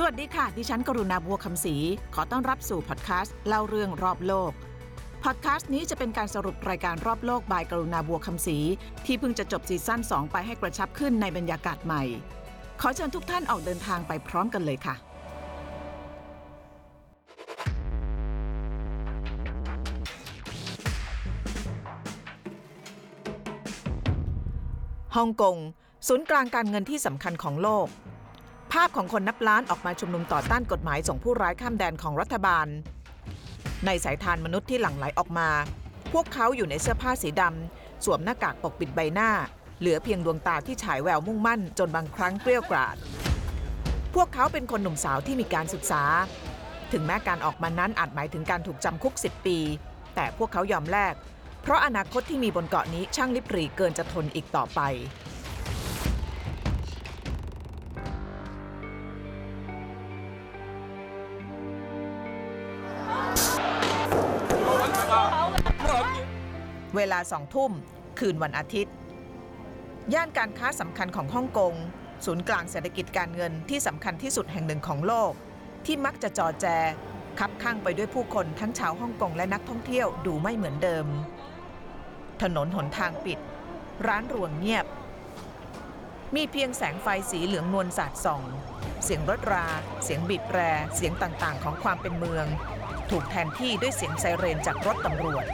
สวัสดีค่ะ ดิฉันกรุณาบัวคำศรีขอต้อนรับสู่พอดแคสต์เล่าเรื่องรอบโลก พอดแคสต์นี้จะเป็นการสรุปรายการรอบโลกบายกรุณาบัวคำศรีที่เพิ่งจะจบซีซั่น2 ไปให้กระชับขึ้นในบรรยากาศใหม่ ขอเชิญทุกท่านออกเดินทางไปพร้อมกันเลยค่ะ ฮ่องกงศูนย์กลางการเงินที่สำคัญของโลก ภาพของคนนับล้านออกมาชุมนุมต่อต้านกฎหมายส่งผู้ร้ายข้ามแดนของรัฐบาล ในสายทานมนุษย์ที่หลั่งไหลออกมา พวกเขาอยู่ในเสื้อผ้าสีดำสวมหน้ากากปกปิดใบหน้า เหลือเพียงดวงตาที่ฉายแววมุ่งมั่น จนบางครั้งเกลี้ยวกราดพวกเขาเป็นคนหนุ่มสาวที่มีการศึกษา ถึงแม้การออกมานั้นอาจหมายถึงการถูกจำคุก 10 ปี แต่พวกเขายอมแลกเพราะอนาคตที่มีบนเกาะนี้ช่างลิบหรีเกินจะทนอีกต่อไป เวลาสองทุ่ม คืนวันอาทิตย์ ย่านการค้าสำคัญของฮ่องกง ศูนย์กลางเศรษฐกิจการเงินที่สำคัญที่สุดแห่งหนึ่งของโลก ที่มักจะจอแจ คับข้างไปด้วยผู้คนทั้งชาวฮ่องกงและนักท่องเที่ยวดูไม่เหมือนเดิม ถนนหนทางปิด ร้านรวงเงียบ มีเพียงแสงไฟสีเหลืองนวลสาดส่อง เสียงรถรา เสียงบีบแตรเสียงต่างๆ ของความเป็นเมือง ถูกแทนที่ด้วยเสียงไซเรนจากรถตำรวจ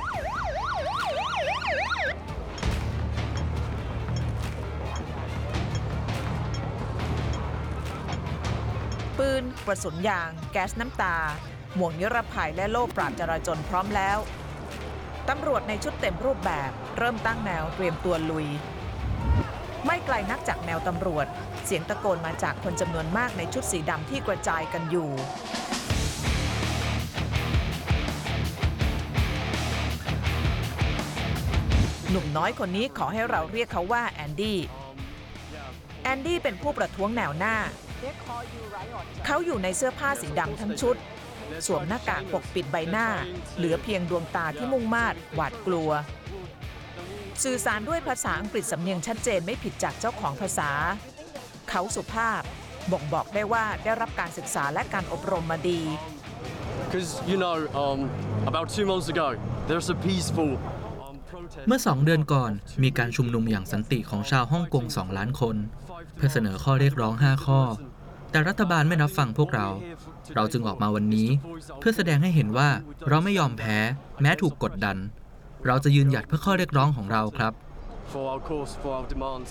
ปืน กระสุนยาง แก๊สน้ำตา หมวกนิรภัยและโล่ปราบจราจรพร้อมแล้วตำรวจในชุดเต็มรูปแบบ เริ่มตั้งแนวเตรียมตัวลุย ไม่ไกลนักจากแนวตำรวจ เสียงตะโกนมาจากคนจำนวนมากในชุดสีดำที่กระจายกันอยู่หนุ่มน้อยคนนี้ขอให้เราเรียกเขาว่าแอนดี้ แอนดี้เป็นผู้ประท้วงแนวหน้า เขาอยู่ในเสื้อผ้าสีดำทั้งชุด สวมหน้ากากปกปิดใบหน้า เหลือเพียงดวงตาที่มุ่งมาดหวาดกลัว สื่อสารด้วยภาษาอังกฤษสำเนียงชัดเจนไม่ผิดจากเจ้าของภาษา เขาสุภาพบ่งบอกได้ว่าได้รับการศึกษาและการอบรมมาดี Because, you know, um, about two months ago, there's a peaceful um, protest. เมื่อสองเดือนก่อนมีการชุมนุมอย่างสันติของชาวฮ่องกง2ล้านคน เพื่อเสนอข้อเรียกร้อง 5 ข้อ แต่รัฐบาลไม่รับฟังพวกเรา เราจึงออกมาวันนี้ เพื่อแสดงให้เห็นว่าเราไม่ยอมแพ้แม้ถูกกดดัน เราจะยืนหยัดเพื่อข้อเรียกร้องของเราครับ For our cause, for our demands.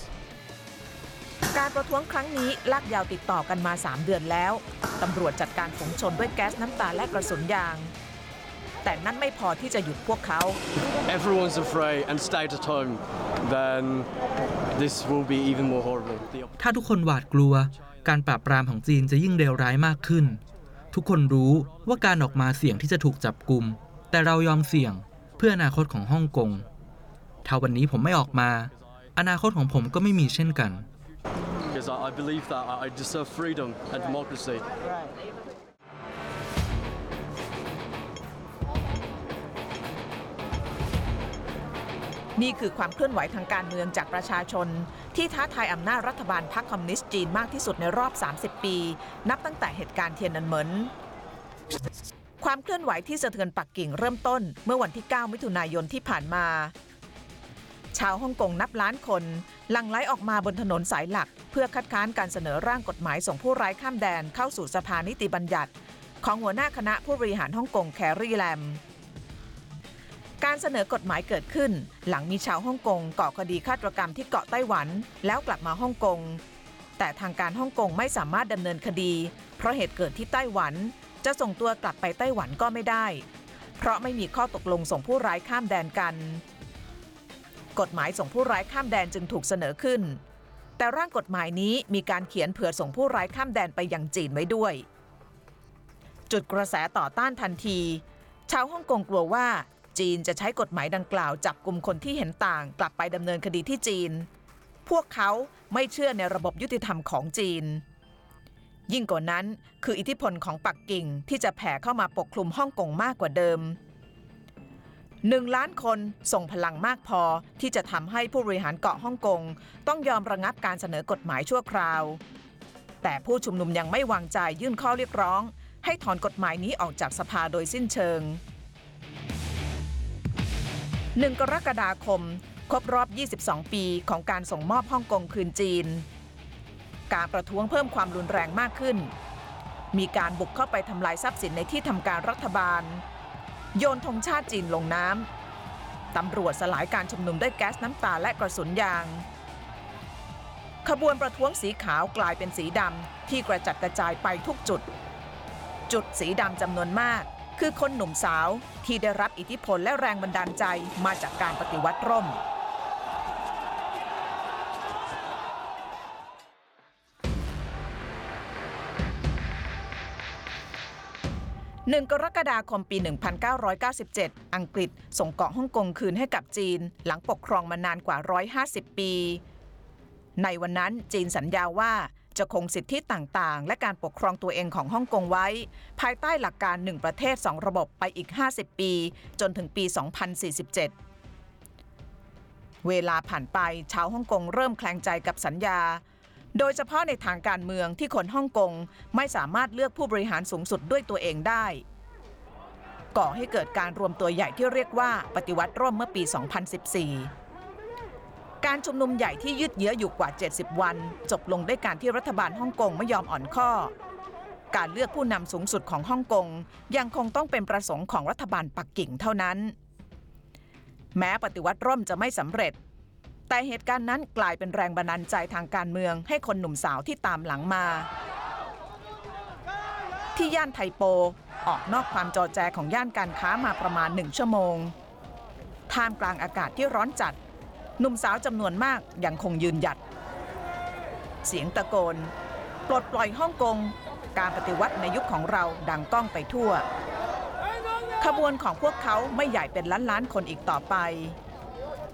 การประท้วงครั้งนี้ลากยาวติดต่อกันมา 3 เดือนแล้ว ตำรวจจัดการฝุงชนด้วยแก๊สน้ำตาและกระสุนยาง แต่นั่นไม่พอที่จะหยุดพวกเขา Everyone's afraid and stayed at home, then this will be even more horrible. The ถ้าทุกคนหวาดกลัว การปราบปรามของจีนจะยิ่งเลวร้ายมากขึ้น ทุกคนรู้ว่าการออกมาเสี่ยงที่จะถูกจับกลุ่ม แต่เรายอมเสี่ยงเพื่ออนาคตของฮ่องกง ถ้าวันนี้ผมไม่ออกมา อนาคตของผมก็ไม่มีเช่นกัน because I, I believe that I I deserve freedom and democracy. นี่คือความเคลื่อนไหวทางการเมืองจากประชาชน ที่ท้าทายอำนาจรัฐบาลพรรคคอมมิวนิสต์จีนมากที่สุดในรอบ 30 ปี นับตั้งแต่เหตุการณ์เทียนนันเหมินความเคลื่อนไหวที่สะเทือนปักกิ่งเริ่มต้นเมื่อวันที่ 9 มิถุนายนที่ผ่านมา ชาวฮ่องกงนับล้านคนหลั่งไหลออกมาบนถนนสายหลัก เพื่อคัดค้านการเสนอร่างกฎหมายส่งผู้ร้ายข้ามแดนเข้าสู่สภานิติบัญญัติ ของหัวหน้าคณะผู้บริหารฮ่องกงแครีแลม การเสนอกฎหมายเกิดขึ้น หลังมีชาวฮ่องกงก่อคดีฆาตกรรมที่เกาะไต้หวัน แล้วกลับมาฮ่องกง แต่ทางการฮ่องกงไม่สามารถดำเนินคดี เพราะเหตุเกิดที่ไต้หวัน จะส่งตัวกลับไปไต้หวันก็ไม่ได้ เพราะไม่มีข้อตกลงส่งผู้ร้ายข้ามแดนกัน กฎหมายส่งผู้ร้ายข้ามแดนจึงถูกเสนอขึ้น แต่ร่างกฎหมายนี้มีการเขียนเผื่อส่งผู้ร้ายข้ามแดนไปยังจีนไว้ด้วย จุดกระแสต่อต้านทันที ชาวฮ่องกงกลัวว่า จีนจะใช้กฎหมายดังกล่าวจับกลุ่มคนที่เห็นต่างกลับไปดำเนินคดีที่จีน พวกเขาไม่เชื่อในระบบยุติธรรมของจีน ยิ่งกว่านั้นคืออิทธิพลของปักกิ่งที่จะแผ่เข้ามาปกคลุมฮ่องกงมากกว่าเดิมหนึ่งล้านคนส่งพลังมากพอที่จะทำให้ผู้บริหารเกาะฮ่องกงต้องยอมระงับการเสนอกฎหมายชั่วคราว แต่ผู้ชุมนุมยังไม่วางใจยื่นข้อเรียกร้อง ให้ถอนกฎหมายนี้ออกจากสภาโดยสิ้นเชิง 1 กรกฎาคม ครบรอบ 22 ปีของการส่งมอบฮ่องกงคืนจีน การประท้วงเพิ่มความรุนแรงมากขึ้น มีการบุกเข้าไปทำลายทรัพย์สินในที่ทำการรัฐบาล โยนธงชาติจีนลงน้ำ ตำรวจสลายการชุมนุมด้วยแก๊สน้ำตาและกระสุนยาง ขบวนประท้วงสีขาวกลายเป็นสีดำที่กระจัดกระจายไปทุกจุด จุดสีดำจำนวนมาก คือคนหนุ่มสาวที่ได้รับอิทธิพลและแรงบันดาลใจมาจากการปฏิวัติร่มหนึ่งกรกฎาคมปี 1997 อังกฤษส่งเกาะฮ่องกงคืนให้กับจีน หลังปกครองมานานกว่า 150 ปี ในวันนั้นจีนสัญญาว่า จะคงสิทธิต่างๆ และการปกครองตัวเองของฮ่องกงไว้ ภายใต้หลักการหนึ่งประเทศ 2 ระบบไปอีก 50 ปี จนถึงปี 2047 เวลาผ่านไปชาวฮ่องกงเริ่มแคลงใจกับสัญญา โดยเฉพาะในทางการเมืองที่คนฮ่องกงไม่สามารถเลือกผู้บริหารสูงสุดด้วยตัวเองได้ ก่อให้เกิดการรวมตัวใหญ่ที่เรียกว่าปฏิวัติร่มเมื่อปี 2014 การชุมนุมใหญ่ที่ยืดเยื้ออยู่กว่า 70 วัน จบลงด้วยการที่รัฐบาลฮ่องกงไม่ยอมอ่อนข้อ การเลือกผู้นำสูงสุดของฮ่องกงยังคงต้องเป็นประสงค์ของรัฐบาลปักกิ่งเท่านั้น แม้ปฏิวัติร่มจะไม่สำเร็จ แต่เหตุการณ์นั้นกลายเป็นแรงบันดาลใจทางการเมืองให้คนหนุ่มสาวที่ตามหลังมา ที่ย่านไทโปออกนอกความจอแจของย่านการค้ามาประมาณหนึ่งชั่วโมงท่ามกลางอากาศที่ร้อนจัด หนุ่มสาวจำนวนมากยังคงยืนหยัด เสียงตะโกน ปลดปล่อยฮ่องกง การปฏิวัติในยุคของเราดังก้องไปทั่ว ขบวนของพวกเขาไม่ใหญ่เป็นล้านล้านคนอีกต่อไป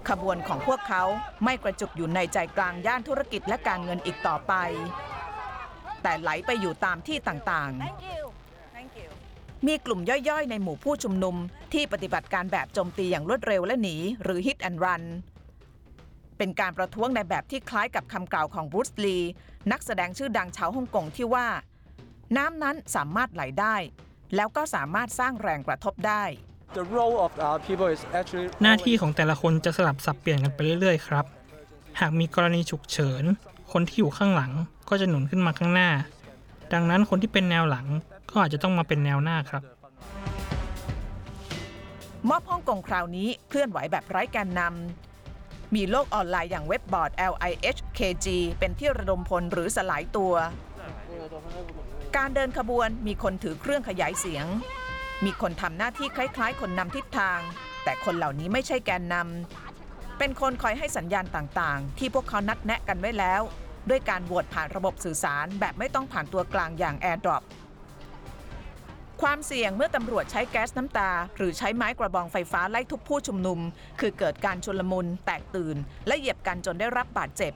ขบวนของพวกเขาไม่กระจุกอยู่ในใจกลางย่านธุรกิจและการเงินอีกต่อไป แต่ไหลไปอยู่ตามที่ต่างๆ มีกลุ่มย่อยๆ ในหมู่ผู้ชุมนุมที่ปฏิบัติการแบบโจมตีอย่างรวดเร็วและหนี หรือ hit and run เป็นการประท้วงในแบบที่คล้ายกับคำกล่าวของบรูซลีนักแสดงชื่อดังชาวฮ่องกงที่ว่า น้ำนั้นสามารถไหลได้ แล้วก็สามารถสร้างแรงกระทบได้ The role of our people is actually หน้าที่ของแต่ละคนจะสลับสับเปลี่ยนกันไปเรื่อยๆครับ หากมีกรณีฉุกเฉิน คนที่อยู่ข้างหลังก็จะหนุนขึ้นมาข้างหน้า ดังนั้นคนที่เป็นแนวหลังก็อาจจะต้องมาเป็นแนวหน้าครับ มอบฮ่องกงคราวนี้เคลื่อนไหวแบบไร้แกนนำ มีโลกออนไลน์อย่างเว็บบอร์ด LIHKG เป็นที่ระดมพลหรือสลายตัว การเดินขบวนมีคนถือเครื่องขยายเสียง มีคนทำหน้าที่คล้ายๆ คนนำทิศทาง แต่คนเหล่านี้ไม่ใช่แกนนำเป็นคนคอยให้สัญญาณต่างๆ ที่พวกเขานัดแนะกันไว้แล้ว ด้วยการโหวตผ่านระบบสื่อสารแบบไม่ต้องผ่านตัวกลางอย่าง AirDrop ความเสี่ยงเมื่อตำรวจใช้แก๊สน้ำตา หรือใช้ไม้กระบองไฟฟ้าไล่ทุบผู้ชุมนุม คือเกิดการชลมุน แตกตื่น และเหยียบกันจนได้รับบาดเจ็บ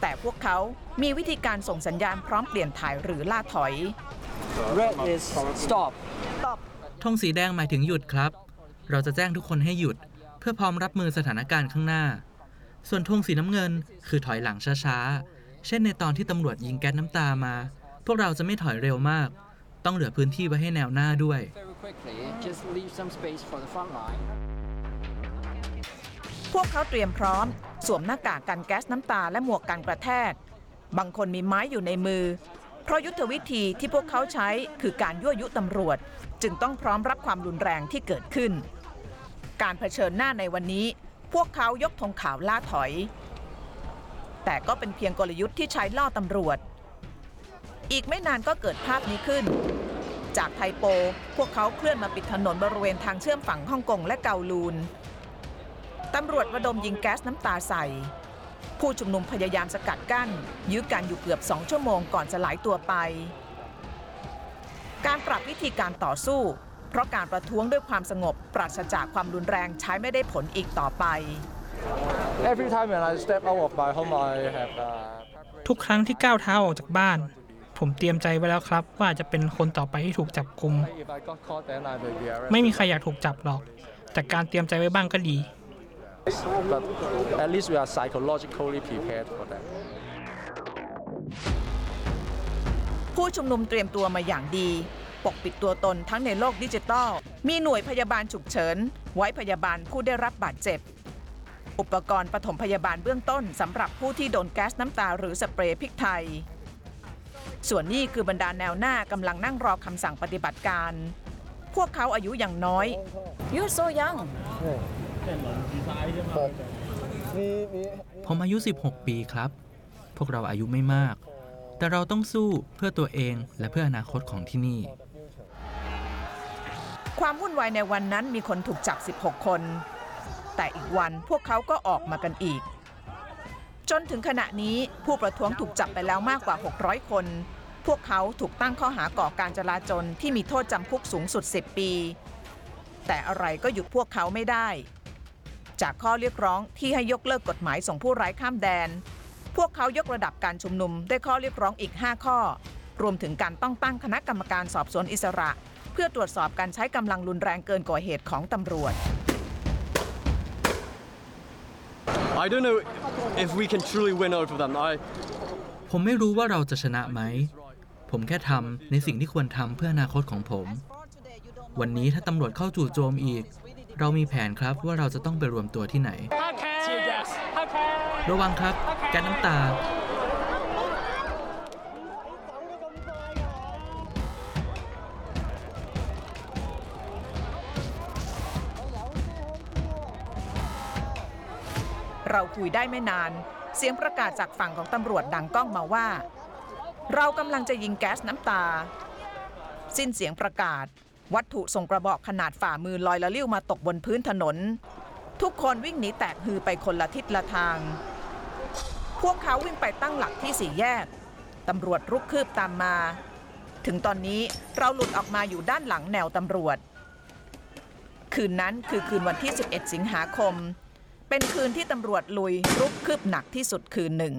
แต่พวกเขามีวิธีการส่งสัญญาณพร้อมเปลี่ยนถ่ายหรือล่าถอย red is stop ธงสีแดงหมายถึงหยุดครับ เราจะแจ้งทุกคนให้หยุด เพื่อพร้อมรับมือสถานการณ์ข้างหน้า ส่วนธงสีน้ำเงินคือถอยหลังช้าๆ เช่นในตอนที่ตำรวจยิงแก๊สน้ำตามา พวกเราจะไม่ถอยเร็วมาก ต้องเหลือพื้นที่ไว้ให้แนวหน้าด้วย very quickly. Just leave some space for the front line. พวกเขาเตรียมพร้อม สวมหน้ากากกันแก๊สน้ำตาและหมวกกันกระแทก บางคนมีไม้อยู่ในมือ เพราะยุทธวิธีที่พวกเขาใช้คือการยั่วยุตำรวจ จึงต้องพร้อมรับความรุนแรงที่เกิดขึ้น การเผชิญหน้าในวันนี้ พวกเขายกธงขาวล่าถอย แต่ก็เป็นเพียงกลยุทธ์ที่ใช้ล่อตำรวจ อีกไม่นานก็เกิดภาพนี้ขึ้น จากไทโป พวกเขาเคลื่อนมาปิดถนนบริเวณทางเชื่อมฝั่งฮ่องกงและเกาลูนตำรวจระดมยิงแก๊สน้ำตาใส่ ผู้ชุมนุมพยายามสกัดกั้น ยื้อกันอยู่เกือบสองชั่วโมงก่อนจะไหลตัวไป การปรับวิธีการต่อสู้ เพราะการประท้วงด้วยความสงบปราศจากความรุนแรงใช้ไม่ได้ผลอีกต่อไป every time when I step out of my home I have uh, ทุกครั้งที่ก้าวเท้าออกจากบ้าน ผมเตรียมใจไว้แล้วครับ ว่าจะเป็นคนต่อไปที่ถูกจับกลุ่ม if I got caught then I may be arrested ไม่มีใครอยากถูกจับหรอก แต่การเตรียมใจไว้บ้างก็ดี but at least we are psychologically prepared for that ผู้ชุมนุมเตรียมตัวมาอย่างดี ปกปิดตัวตนทั้งในโลกดิจิทัลมีหน่วยพยาบาลฉุกเฉิน ไว้พยาบาลผู้ได้รับบาดเจ็บ อุปกรณ์ปฐมพยาบาลเบื้องต้นสำหรับผู้ที่โดนแก๊สน้ำตาหรือสเปรย์พริกไทย ส่วนนี้คือบรรดาแนวหน้ากำลังนั่งรอคำสั่งปฏิบัติการ พวกเขาอายุอย่างน้อย You're so young ผมอายุ 16 ปีครับ พวกเราอายุไม่มาก แต่เราต้องสู้เพื่อตัวเองและเพื่ออนาคตของที่นี่ ความวุ่นวายในวันนั้นมีคนถูกจับ 16 คน แต่อีกวันพวกเขาก็ออกมากันอีก จนถึงขณะนี้ผู้ประท้วงถูกจับไปแล้วมากกว่า 600 คน พวกเขาถูกตั้งข้อหาก่อการจลาจลที่มีโทษจำคุกสูงสุด 10 ปี แต่อะไรก็หยุดพวกเขาไม่ได้ จากข้อเรียกร้องที่ให้ยกเลิกกฎหมายส่งผู้ร้ายข้ามแดน พวกเขายกระดับการชุมนุมด้วยข้อเรียกร้องอีก 5 ข้อ รวมถึงการต้องตั้งคณะกรรมการสอบสวนอิสระ เพื่อตรวจสอบการใช้กำลังรุนแรงเกินกว่าเหตุของตำรวจ I don't know if we can truly win over them. I, ผมไม่รู้ว่าเราจะชนะไหม ผมแค่ทำในสิ่งที่ควรทำเพื่ออนาคตของผม วันนี้ถ้าตำรวจเข้าจู่โจมอีก เรามีแผนครับว่าเราจะต้องไปรวมตัวที่ไหน ระวังครับ แก๊สน้ำตา คุยได้ไม่นาน เสียงประกาศจากฝั่งของตำรวจดังก้องมาว่า เรากำลังจะยิงแก๊สน้ำตา สิ้นเสียงประกาศ วัตถุส่งกระบอกขนาดฝ่ามือลอยละลิ้วมาตกบนพื้นถนน ทุกคนวิ่งหนีแตกฮือไปคนละทิศละทาง พวกเขาวิ่งไปตั้งหลักที่สี่แยกตำรวจรุกคืบตามมา ถึงตอนนี้เราหลุดออกมาอยู่ด้านหลังแนวตำรวจ คืนนั้นคือคืนวันที่ 11 สิงหาคม เป็นคืนที่ตำรวจลุยรุกคืบหนักที่สุดคืนหนึ่ง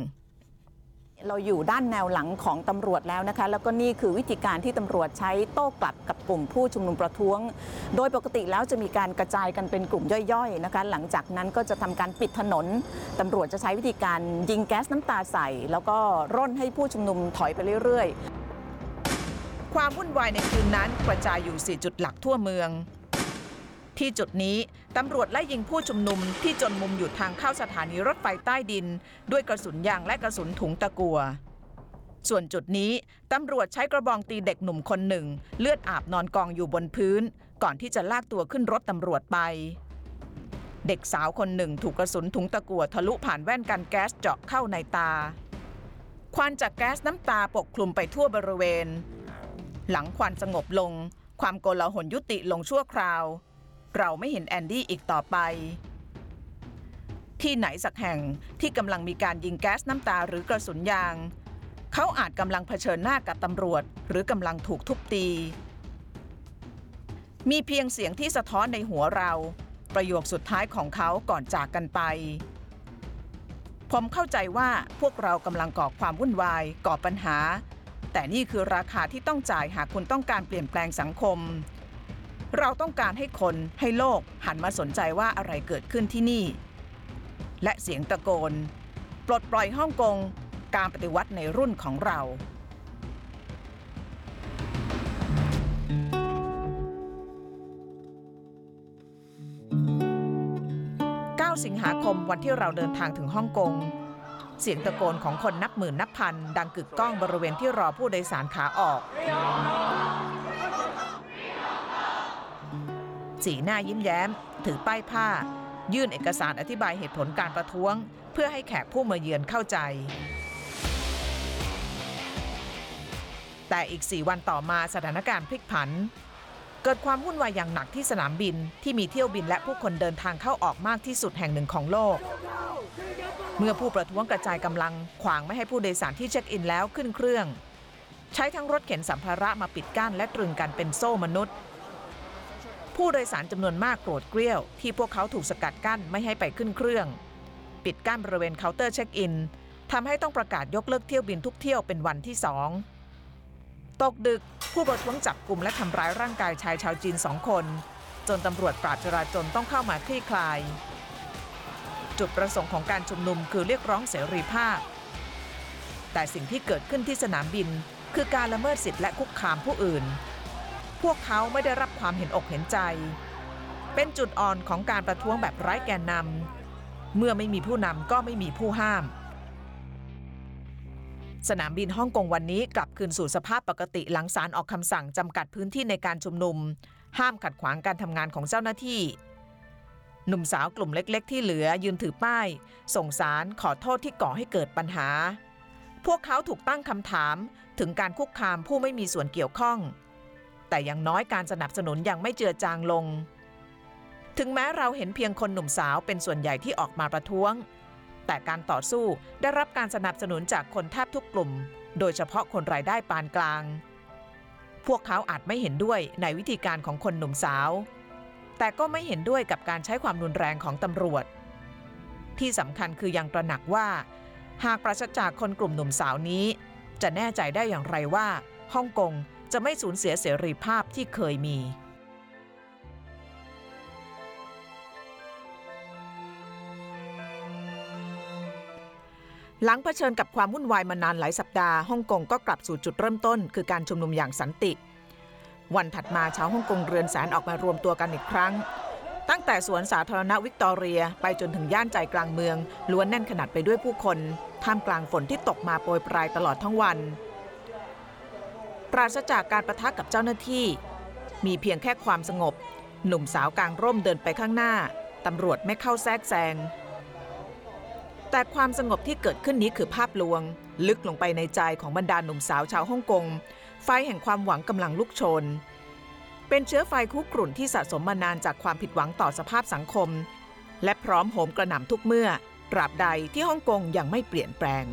เราอยู่ด้านแนวหลังของตำรวจแล้วนะคะ แล้วก็นี่คือวิธีการที่ตำรวจใช้โต้กลับกับกลุ่มผู้ชุมนุมประท้วง โดยปกติแล้วจะมีการกระจายกันเป็นกลุ่มย่อยๆนะคะ หลังจากนั้นก็จะทำการปิดถนนตำรวจจะใช้วิธีการยิงแก๊สน้ำตาใส่ แล้วก็ร่นให้ผู้ชุมนุมถอยไปเรื่อยๆ ความวุ่นวายในคืนนั้นกระจายอยู่ 4 จุดหลักทั่วเมือง ที่จุดนี้ตำรวจไล่ยิงผู้ชุมนุมที่จนมุมอยู่ทางเข้าสถานีรถไฟใต้ดิน ด้วยกระสุนยางและกระสุนถุงตะกัว ส่วนจุดนี้ตำรวจใช้กระบองตีเด็กหนุ่มคนหนึ่ง เลือดอาบนอนกองอยู่บนพื้น ก่อนที่จะลากตัวขึ้นรถตำรวจไป เด็กสาวคนหนึ่งถูกกระสุนถุงตะกัวทะลุผ่านแว่นกันแก๊สเจาะเข้าในตา ควันจากแก๊สน้ำตาปกคลุมไปทั่วบริเวณ หลังควันสงบลงความโกลาหลยุติลงชั่วคราว เราไม่เห็นแอนดี้อีกต่อไป ที่ไหนสักแห่งที่กำลังมีการยิงแก๊สน้ำตาหรือกระสุนยาง เขาอาจกำลังเผชิญหน้ากับตำรวจ หรือกำลังถูกทุบตี มีเพียงเสียงที่สะท้อนในหัวเรา ประโยคสุดท้ายของเขาก่อนจากกันไป ผมเข้าใจว่าพวกเรากำลังก่อความวุ่นวายก่อปัญหา แต่นี่คือราคาที่ต้องจ่ายหากคุณต้องการเปลี่ยนแปลงสังคม เราต้องการให้คนให้โลกหันมาสนใจว่าอะไรเกิดขึ้นที่นี่ และเสียงตะโกน ปลดปล่อยฮ่องกงการปฏิวัติในรุ่นของเรา 9 สิงหาคมวันที่เราเดินทางถึงฮ่องกง เสียงตะโกนของคนนับหมื่นนับพัน ดังกึกก้องบริเวณที่รอผู้โดยสารขาออก สีหน้ายิ้มแย้ม ถือป้ายผ้า ยื่นเอกสารอธิบายเหตุผลการประท้วง เพื่อให้แขกผู้มาเยือนเข้าใจ แต่อีก 4 วันต่อมาสถานการณ์พลิกผัน เกิดความวุ่นวายอย่างหนักที่สนามบินที่มีเที่ยวบินและผู้คนเดินทางเข้าออกมากที่สุดแห่งหนึ่งของโลก เมื่อผู้ประท้วงกระจายกำลัง ขวางไม่ให้ผู้โดยสารที่เช็คอินแล้วขึ้นเครื่อง ใช้ทั้งรถเข็นสัมภาระมาปิดกั้นและตรึงกันเป็นโซ่มนุษย์ ผู้โดยสารจำนวนมากโกรธเกรี้ยว ที่พวกเขาถูกสกัดกั้นไม่ให้ไปขึ้นเครื่อง ปิดกั้นบริเวณเคาน์เตอร์เช็คอินทำให้ต้องประกาศยกเลิกเที่ยวบินทุกเที่ยวเป็นวันที่สองตกดึกผู้ประท้วงจับกลุ่มและทำร้ายร่างกายชายชาวจีนสองคน จนตำรวจปราบจราจรต้องเข้ามาคลี่คลาย จุดประสงค์ของการชุมนุมคือเรียกร้องเสรีภาพ แต่สิ่งที่เกิดขึ้นที่สนามบิน คือการละเมิดสิทธิและคุกคามผู้อื่น พวกเขาไม่ได้รับความเห็นอกเห็นใจ เป็นจุดอ่อนของการประท้วงแบบไร้แกนนำเมื่อไม่มีผู้นำก็ไม่มีผู้ห้าม สนามบินฮ่องกงวันนี้กลับคืนสู่สภาพปกติหลังศาลออกคำสั่งจำกัดพื้นที่ในการชุมนุม ห้ามขัดขวางการทำงานของเจ้าหน้าที่หนุ่มสาวกลุ่มเล็ก ๆ ที่เหลือยืนถือป้าย ส่งสารขอโทษที่ก่อให้เกิดปัญหา พวกเขาถูกตั้งคำถามถึงการคุกคามผู้ไม่มีส่วนเกี่ยวข้อง แต่อย่างน้อยการสนับสนุนยังไม่เจือจางลง ถึงแม้เราเห็นเพียงคนหนุ่มสาวเป็นส่วนใหญ่ที่ออกมาประท้วง แต่การต่อสู้ได้รับการสนับสนุนจากคนแทบทุกกลุ่ม โดยเฉพาะคนรายได้ปานกลาง พวกเขาอาจไม่เห็นด้วยในวิธีการของคนหนุ่มสาว แต่ก็ไม่เห็นด้วยกับการใช้ความรุนแรงของตำรวจ ที่สำคัญคือยังตระหนักว่า หากปราศจากคนกลุ่มหนุ่มสาวนี้ จะแน่ใจได้อย่างไรว่าฮ่องกง จะไม่สูญเสียเสรีภาพที่เคยมี หลังเผชิญกับความวุ่นวายมานานหลายสัปดาห์ฮ่องกงก็กลับสู่จุดเริ่มต้น คือการชุมนุมอย่างสันติ วันถัดมาชาวฮ่องกงเรือนแสนออกมารวมตัวกันอีกครั้ง ตั้งแต่สวนสาธารณะวิกตอเรียไปจนถึงย่านใจกลางเมืองล้วนแน่นขนาดไปด้วยผู้คนท่ามกลางฝนที่ตกมาโปรยปลายตลอดทั้งวัน ปราศจากการประทะกับเจ้าหน้าที่ มีเพียงแค่ความสงบ หนุ่มสาวกลางร่มเดินไปข้างหน้า ตำรวจไม่เข้าแทรกแซง แต่ความสงบที่เกิดขึ้นนี้คือภาพลวง ลึกลงไปในใจของบรรดาหนุ่มสาวชาวฮ่องกง ไฟแห่งความหวังกำลังลุกโชน เป็นเชื้อไฟคุกรุ่นที่สะสมมานานจากความผิดหวังต่อสภาพสังคม และพร้อมโหมกระหน่ำทุกเมื่อตราบใดที่ฮ่องกงยังไม่เปลี่ยนแปลง